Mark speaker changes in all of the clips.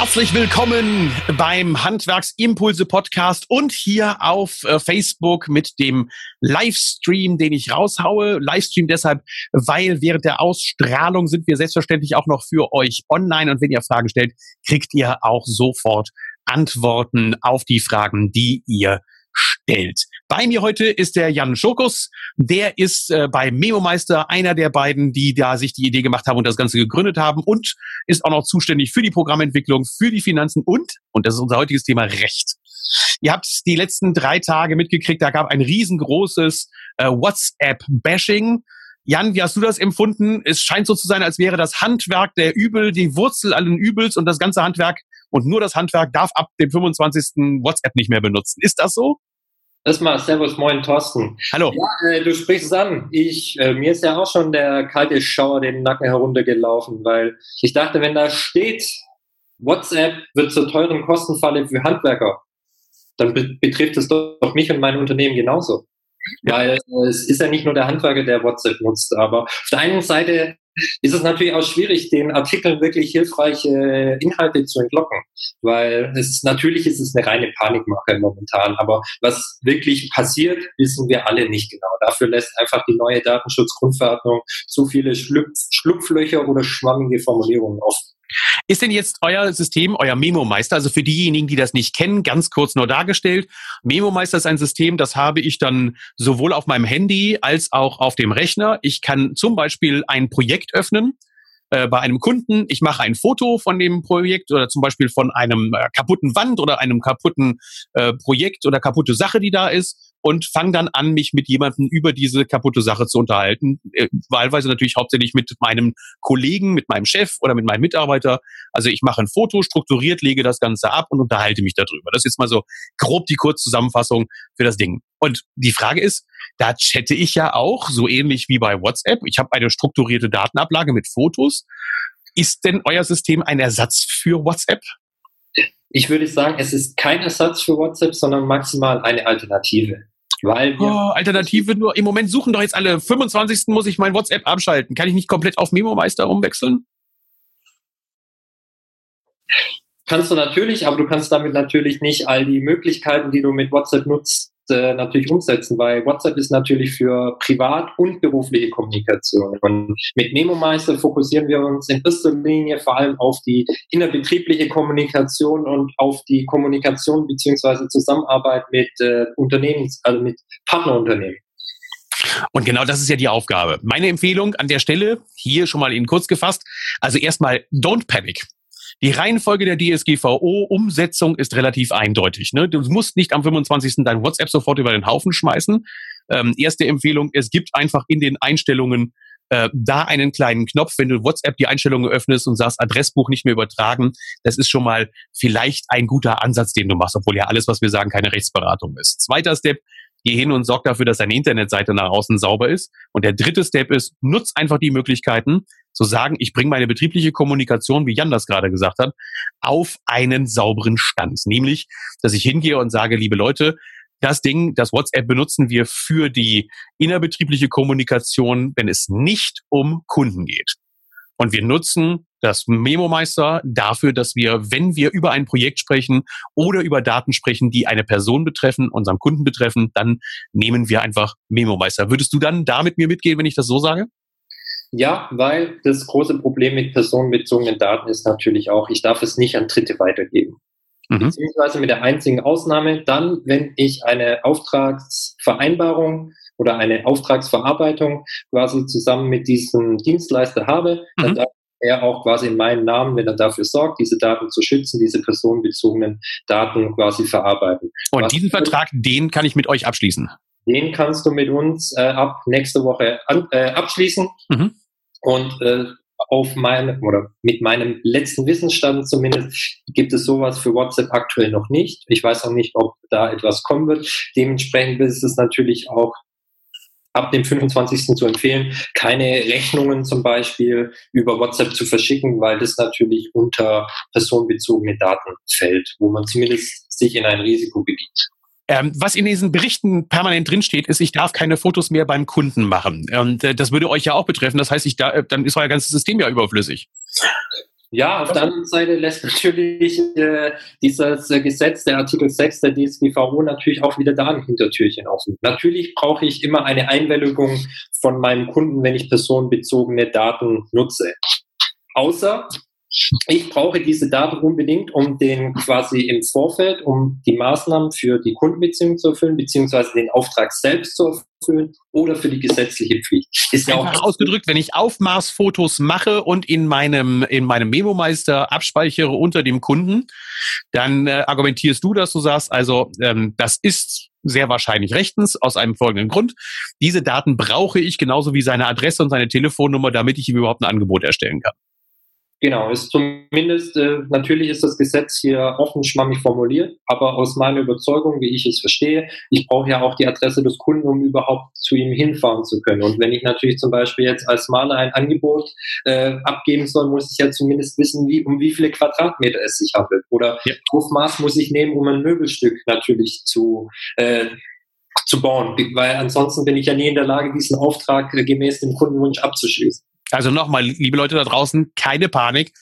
Speaker 1: Herzlich willkommen beim Handwerksimpulse Podcast und hier auf äh, Facebook mit dem Livestream, den ich raushaue. Livestream deshalb, weil während der Ausstrahlung sind wir selbstverständlich auch noch für euch online und wenn ihr Fragen stellt, kriegt ihr auch sofort Antworten auf die Fragen, die ihr stellt. Bei mir heute ist der Jan Schokus. Der ist äh, bei Memo-Meister einer der beiden, die da sich die Idee gemacht haben und das Ganze gegründet haben und ist auch noch zuständig für die Programmentwicklung, für die Finanzen und, und das ist unser heutiges Thema, Recht. Ihr habt die letzten drei Tage mitgekriegt, da gab ein riesengroßes äh, WhatsApp-Bashing. Jan, wie hast du das empfunden? Es scheint so zu sein, als wäre das Handwerk der Übel die Wurzel allen Übels und das ganze Handwerk und nur das Handwerk darf ab dem 25. WhatsApp nicht mehr benutzen. Ist das so?
Speaker 2: Erstmal Servus, moin Thorsten.
Speaker 1: Hallo.
Speaker 2: Ja, äh, du sprichst es an. Ich, äh, mir ist ja auch schon der kalte Schauer den Nacken heruntergelaufen, weil ich dachte, wenn da steht, WhatsApp wird zur teuren Kostenfalle für Handwerker, dann be betrifft es doch mich und mein Unternehmen genauso. Ja. Weil äh, es ist ja nicht nur der Handwerker, der WhatsApp nutzt, aber auf der einen Seite ist es natürlich auch schwierig, den Artikeln wirklich hilfreiche Inhalte zu entlocken, weil es natürlich ist es eine reine Panikmache momentan, aber was wirklich passiert, wissen wir alle nicht genau. Dafür lässt einfach die neue Datenschutzgrundverordnung so viele Schlupflöcher oder schwammige Formulierungen offen.
Speaker 1: Ist denn jetzt euer System, euer Memo-Meister, also für diejenigen, die das nicht kennen, ganz kurz nur dargestellt. Memo-Meister ist ein System, das habe ich dann sowohl auf meinem Handy als auch auf dem Rechner. Ich kann zum Beispiel ein Projekt öffnen äh, bei einem Kunden. Ich mache ein Foto von dem Projekt oder zum Beispiel von einem äh, kaputten Wand oder einem kaputten äh, Projekt oder kaputte Sache, die da ist und fange dann an, mich mit jemandem über diese kaputte Sache zu unterhalten. Äh, wahlweise natürlich hauptsächlich mit meinem Kollegen, mit meinem Chef oder mit meinem Mitarbeiter. Also ich mache ein Foto, strukturiert, lege das Ganze ab und unterhalte mich darüber. Das ist jetzt mal so grob die Kurzzusammenfassung für das Ding. Und die Frage ist, da chatte ich ja auch, so ähnlich wie bei WhatsApp. Ich habe eine strukturierte Datenablage mit Fotos. Ist denn euer System ein Ersatz für WhatsApp?
Speaker 2: Ich würde sagen, es ist kein Ersatz für WhatsApp, sondern maximal eine Alternative.
Speaker 1: Weil wir oh, Alternative nur, im Moment suchen doch jetzt alle, 25. muss ich mein WhatsApp abschalten. Kann ich nicht komplett auf Memo Meister umwechseln?
Speaker 2: Kannst du natürlich, aber du kannst damit natürlich nicht all die Möglichkeiten, die du mit WhatsApp nutzt, äh, natürlich umsetzen, weil WhatsApp ist natürlich für privat und berufliche Kommunikation. Und mit MemoMeister fokussieren wir uns in erster Linie vor allem auf die innerbetriebliche Kommunikation und auf die Kommunikation beziehungsweise Zusammenarbeit mit äh, Unternehmens, also mit Partnerunternehmen.
Speaker 1: Und genau das ist ja die Aufgabe. Meine Empfehlung an der Stelle, hier schon mal in kurz gefasst, also erstmal don't panic. Die Reihenfolge der DSGVO-Umsetzung ist relativ eindeutig. Ne? Du musst nicht am 25. dein WhatsApp sofort über den Haufen schmeißen. Ähm, erste Empfehlung, es gibt einfach in den Einstellungen äh, da einen kleinen Knopf, wenn du WhatsApp die Einstellungen öffnest und sagst, Adressbuch nicht mehr übertragen, das ist schon mal vielleicht ein guter Ansatz, den du machst, obwohl ja alles, was wir sagen, keine Rechtsberatung ist. Zweiter Step, geh hin und sorg dafür, dass deine Internetseite nach außen sauber ist. Und der dritte Step ist, nutz einfach die Möglichkeiten, zu sagen, ich bringe meine betriebliche Kommunikation, wie Jan das gerade gesagt hat, auf einen sauberen Stand. Nämlich, dass ich hingehe und sage, liebe Leute, das Ding, das WhatsApp benutzen wir für die innerbetriebliche Kommunikation, wenn es nicht um Kunden geht. Und wir nutzen das Memo-Meister dafür, dass wir, wenn wir über ein Projekt sprechen oder über Daten sprechen, die eine Person betreffen, unseren Kunden betreffen, dann nehmen wir einfach Memo-Meister. Würdest du dann da mit mir mitgehen, wenn ich das so sage?
Speaker 2: Ja, weil das große Problem mit personenbezogenen Daten ist natürlich auch, ich darf es nicht an Dritte weitergeben. Mhm. Beziehungsweise mit der einzigen Ausnahme, dann, wenn ich eine Auftragsvereinbarung oder eine Auftragsverarbeitung quasi zusammen mit diesem Dienstleister habe, mhm. dann darf er auch quasi in meinem Namen, wenn er dafür sorgt, diese Daten zu schützen, diese personenbezogenen Daten quasi verarbeiten.
Speaker 1: Und Was diesen Vertrag, den kann ich mit euch abschließen?
Speaker 2: Den kannst du mit uns äh, ab nächste Woche an, äh, abschließen. Mhm. Und äh, auf meinem oder mit meinem letzten Wissensstand zumindest gibt es sowas für WhatsApp aktuell noch nicht. Ich weiß auch nicht, ob da etwas kommen wird. Dementsprechend ist es natürlich auch ab dem 25. zu empfehlen, keine Rechnungen zum Beispiel über WhatsApp zu verschicken, weil das natürlich unter personenbezogene Daten fällt, wo man zumindest sich in ein Risiko begibt.
Speaker 1: Ähm, was in diesen Berichten permanent drinsteht, ist, ich darf keine Fotos mehr beim Kunden machen. Und äh, das würde euch ja auch betreffen. Das heißt, ich da, äh, dann ist euer ganzes System ja überflüssig.
Speaker 2: Ja, auf der anderen Seite lässt natürlich äh, dieses äh, Gesetz, der Artikel 6 der DSGVO, natürlich auch wieder da ein Hintertürchen offen. Natürlich brauche ich immer eine Einwilligung von meinem Kunden, wenn ich personenbezogene Daten nutze. Außer ich brauche diese Daten unbedingt, um den quasi im Vorfeld, um die Maßnahmen für die Kundenbeziehung zu erfüllen, beziehungsweise den Auftrag selbst zu erfüllen oder für die gesetzliche Pflicht.
Speaker 1: Ist ja Einfach auch ausgedrückt, wenn ich Aufmaßfotos mache und in meinem, in meinem Memo-Meister abspeichere unter dem Kunden, dann äh, argumentierst du, dass du sagst, also ähm, das ist sehr wahrscheinlich rechtens aus einem folgenden Grund. Diese Daten brauche ich genauso wie seine Adresse und seine Telefonnummer, damit ich ihm überhaupt ein Angebot erstellen kann.
Speaker 2: Genau, ist zumindest, äh, natürlich ist das Gesetz hier offen schwammig formuliert, aber aus meiner Überzeugung, wie ich es verstehe, ich brauche ja auch die Adresse des Kunden, um überhaupt zu ihm hinfahren zu können. Und wenn ich natürlich zum Beispiel jetzt als Maler ein Angebot äh, abgeben soll, muss ich ja zumindest wissen, wie, um wie viele Quadratmeter es sich handelt. Oder ja. Aufmaß muss ich nehmen, um ein Möbelstück natürlich zu, äh, zu bauen, weil ansonsten bin ich ja nie in der Lage, diesen Auftrag äh, gemäß dem Kundenwunsch abzuschließen.
Speaker 1: Also nochmal, liebe Leute da draußen, keine Panik.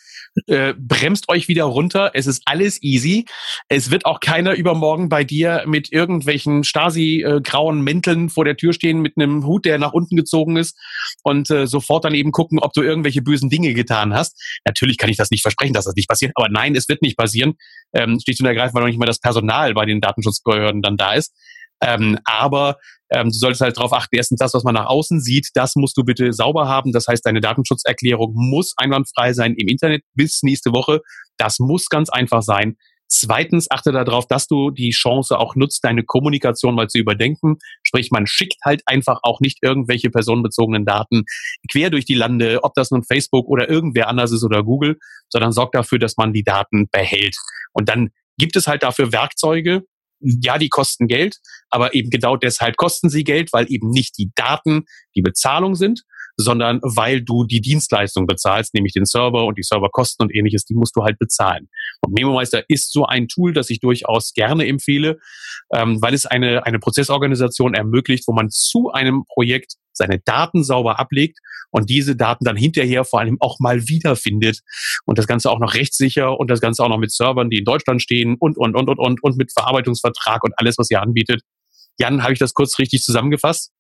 Speaker 1: Äh, bremst euch wieder runter. Es ist alles easy. Es wird auch keiner übermorgen bei dir mit irgendwelchen Stasi-grauen Mänteln vor der Tür stehen mit einem Hut, der nach unten gezogen ist und äh, sofort dann eben gucken, ob du irgendwelche bösen Dinge getan hast. Natürlich kann ich das nicht versprechen, dass das nicht passiert, aber nein, es wird nicht passieren. Ähm, schlicht und ergreifend, weil noch nicht mal das Personal bei den Datenschutzbehörden dann da ist. Ähm, aber ähm, du solltest halt darauf achten, erstens das, was man nach außen sieht, das musst du bitte sauber haben. Das heißt, deine Datenschutzerklärung muss einwandfrei sein im Internet bis nächste Woche. Das muss ganz einfach sein. Zweitens achte darauf, dass du die Chance auch nutzt, deine Kommunikation mal zu überdenken. Sprich, man schickt halt einfach auch nicht irgendwelche personenbezogenen Daten quer durch die Lande, ob das nun Facebook oder irgendwer anders ist oder Google, sondern sorgt dafür, dass man die Daten behält. Und dann gibt es halt dafür Werkzeuge, ja, die kosten Geld, aber eben genau deshalb kosten sie Geld, weil eben nicht die Daten die Bezahlung sind, sondern weil du die Dienstleistung bezahlst, nämlich den Server und die Serverkosten und ähnliches, die musst du halt bezahlen. Und MemoMeister ist so ein Tool, das ich durchaus gerne empfehle, ähm, weil es eine, eine Prozessorganisation ermöglicht, wo man zu einem Projekt seine Daten sauber ablegt und diese Daten dann hinterher vor allem auch mal wiederfindet und das Ganze auch noch rechtssicher und das Ganze auch noch mit Servern, die in Deutschland stehen und, und, und, und, und, und mit Verarbeitungsvertrag und alles, was ihr anbietet. Jan, habe ich das kurz richtig zusammengefasst?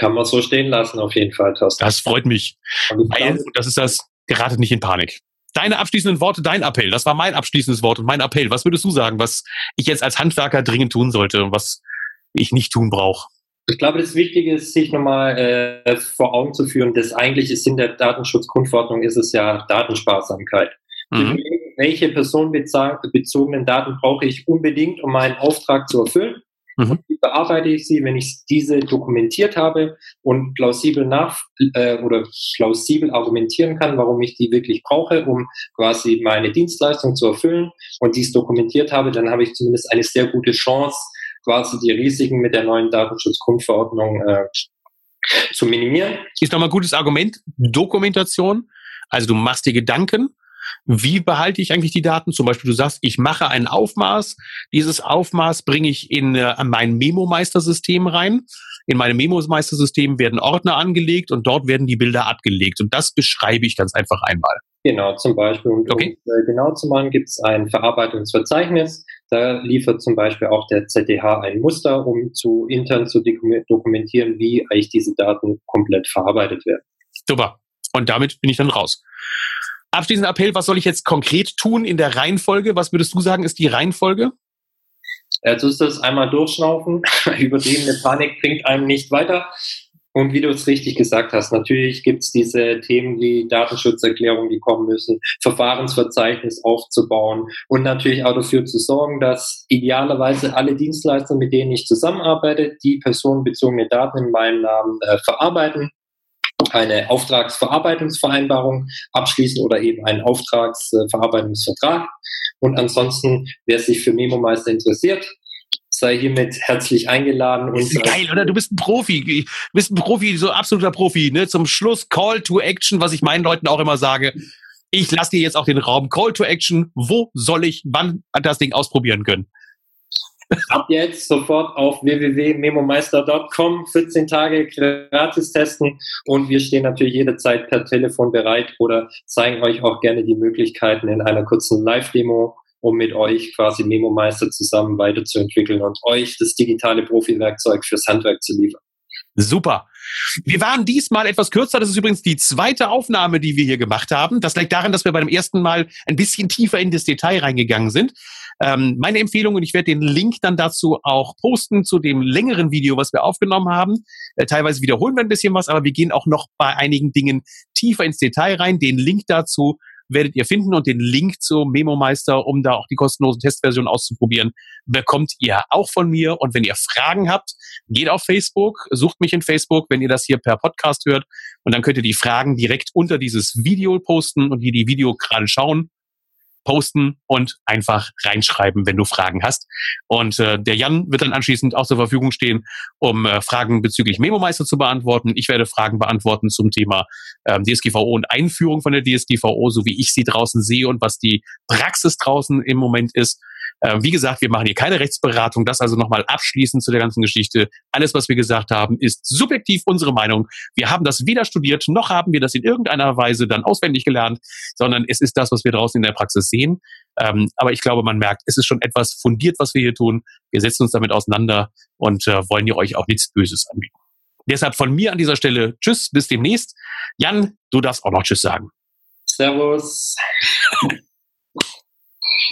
Speaker 2: Kann man so stehen lassen, auf jeden Fall,
Speaker 1: Thorsten. Das freut mich. Weil, das ist das, gerade nicht in Panik. Deine abschließenden Worte, dein Appell, das war mein abschließendes Wort und mein Appell. Was würdest du sagen, was ich jetzt als Handwerker dringend tun sollte und was ich nicht tun brauche?
Speaker 2: Ich glaube, das Wichtige ist, sich nochmal äh, vor Augen zu führen, das eigentliche Sinn der Datenschutzgrundverordnung ist es ja Datensparsamkeit. Mhm. Welche personenbezogenen Daten brauche ich unbedingt, um meinen Auftrag zu erfüllen? Mhm. Wie bearbeite ich sie, wenn ich diese dokumentiert habe und plausibel nach äh, oder plausibel argumentieren kann, warum ich die wirklich brauche, um quasi meine Dienstleistung zu erfüllen und dies dokumentiert habe, dann habe ich zumindest eine sehr gute Chance, quasi die Risiken mit der neuen Datenschutzgrundverordnung äh, zu minimieren.
Speaker 1: Ist nochmal ein gutes Argument. Dokumentation. Also du machst dir Gedanken, wie behalte ich eigentlich die Daten? Zum Beispiel, du sagst, ich mache ein Aufmaß. Dieses Aufmaß bringe ich in äh, mein Memo-Meistersystem rein. In meinem Memo-Meistersystem werden Ordner angelegt und dort werden die Bilder abgelegt. Und das beschreibe ich ganz einfach einmal.
Speaker 2: Genau, zum Beispiel. Und okay. um äh, genau zu machen, gibt es ein Verarbeitungsverzeichnis. Da liefert zum Beispiel auch der ZDH ein Muster, um zu intern zu dokumentieren, wie eigentlich diese Daten komplett verarbeitet werden.
Speaker 1: Super. Und damit bin ich dann raus. Abschließender Appell, was soll ich jetzt konkret tun in der Reihenfolge? Was würdest du sagen, ist die Reihenfolge?
Speaker 2: Jetzt ist das einmal durchschnaufen. Übertriebene Panik bringt einem nicht weiter. Und wie du es richtig gesagt hast, natürlich gibt es diese Themen wie Datenschutzerklärung, die kommen müssen, Verfahrensverzeichnis aufzubauen und natürlich auch dafür zu sorgen, dass idealerweise alle Dienstleister, mit denen ich zusammenarbeite, die personenbezogene Daten in meinem Namen äh, verarbeiten eine Auftragsverarbeitungsvereinbarung abschließen oder eben einen Auftragsverarbeitungsvertrag. Und ansonsten, wer sich für Memo Meister interessiert, sei hiermit herzlich eingeladen.
Speaker 1: Und ist geil, oder? Du bist ein Profi. Du bist ein Profi, so absoluter Profi. Ne? Zum Schluss Call to Action, was ich meinen Leuten auch immer sage. Ich lasse dir jetzt auch den Raum Call to Action. Wo soll ich wann das Ding ausprobieren können?
Speaker 2: Ab jetzt sofort auf www.memomeister.com 14 Tage gratis testen und wir stehen natürlich jederzeit per Telefon bereit oder zeigen euch auch gerne die Möglichkeiten in einer kurzen Live-Demo, um mit euch quasi Memo-Meister zusammen weiterzuentwickeln und euch das digitale Profi-Werkzeug fürs Handwerk zu liefern.
Speaker 1: Super. Wir waren diesmal etwas kürzer. Das ist übrigens die zweite Aufnahme, die wir hier gemacht haben. Das liegt daran, dass wir beim ersten Mal ein bisschen tiefer in das Detail reingegangen sind. Ähm, meine Empfehlung, und ich werde den Link dann dazu auch posten zu dem längeren Video, was wir aufgenommen haben. Äh, teilweise wiederholen wir ein bisschen was, aber wir gehen auch noch bei einigen Dingen tiefer ins Detail rein. Den Link dazu werdet ihr finden und den Link zum Memo Meister, um da auch die kostenlose Testversion auszuprobieren, bekommt ihr auch von mir. Und wenn ihr Fragen habt, geht auf Facebook, sucht mich in Facebook, wenn ihr das hier per Podcast hört. Und dann könnt ihr die Fragen direkt unter dieses Video posten und die die Video gerade schauen posten und einfach reinschreiben, wenn du Fragen hast. Und äh, der Jan wird dann anschließend auch zur Verfügung stehen, um äh, Fragen bezüglich Memo-Meister zu beantworten. Ich werde Fragen beantworten zum Thema ähm, DSGVO und Einführung von der DSGVO, so wie ich sie draußen sehe und was die Praxis draußen im Moment ist. Äh, wie gesagt, wir machen hier keine Rechtsberatung. Das also nochmal abschließend zu der ganzen Geschichte. Alles, was wir gesagt haben, ist subjektiv unsere Meinung. Wir haben das weder studiert, noch haben wir das in irgendeiner Weise dann auswendig gelernt, sondern es ist das, was wir draußen in der Praxis sehen. Ähm, aber ich glaube, man merkt, es ist schon etwas fundiert, was wir hier tun. Wir setzen uns damit auseinander und äh, wollen hier euch auch nichts Böses anbieten. Deshalb von mir an dieser Stelle Tschüss, bis demnächst. Jan, du darfst auch noch Tschüss sagen.
Speaker 2: Servus.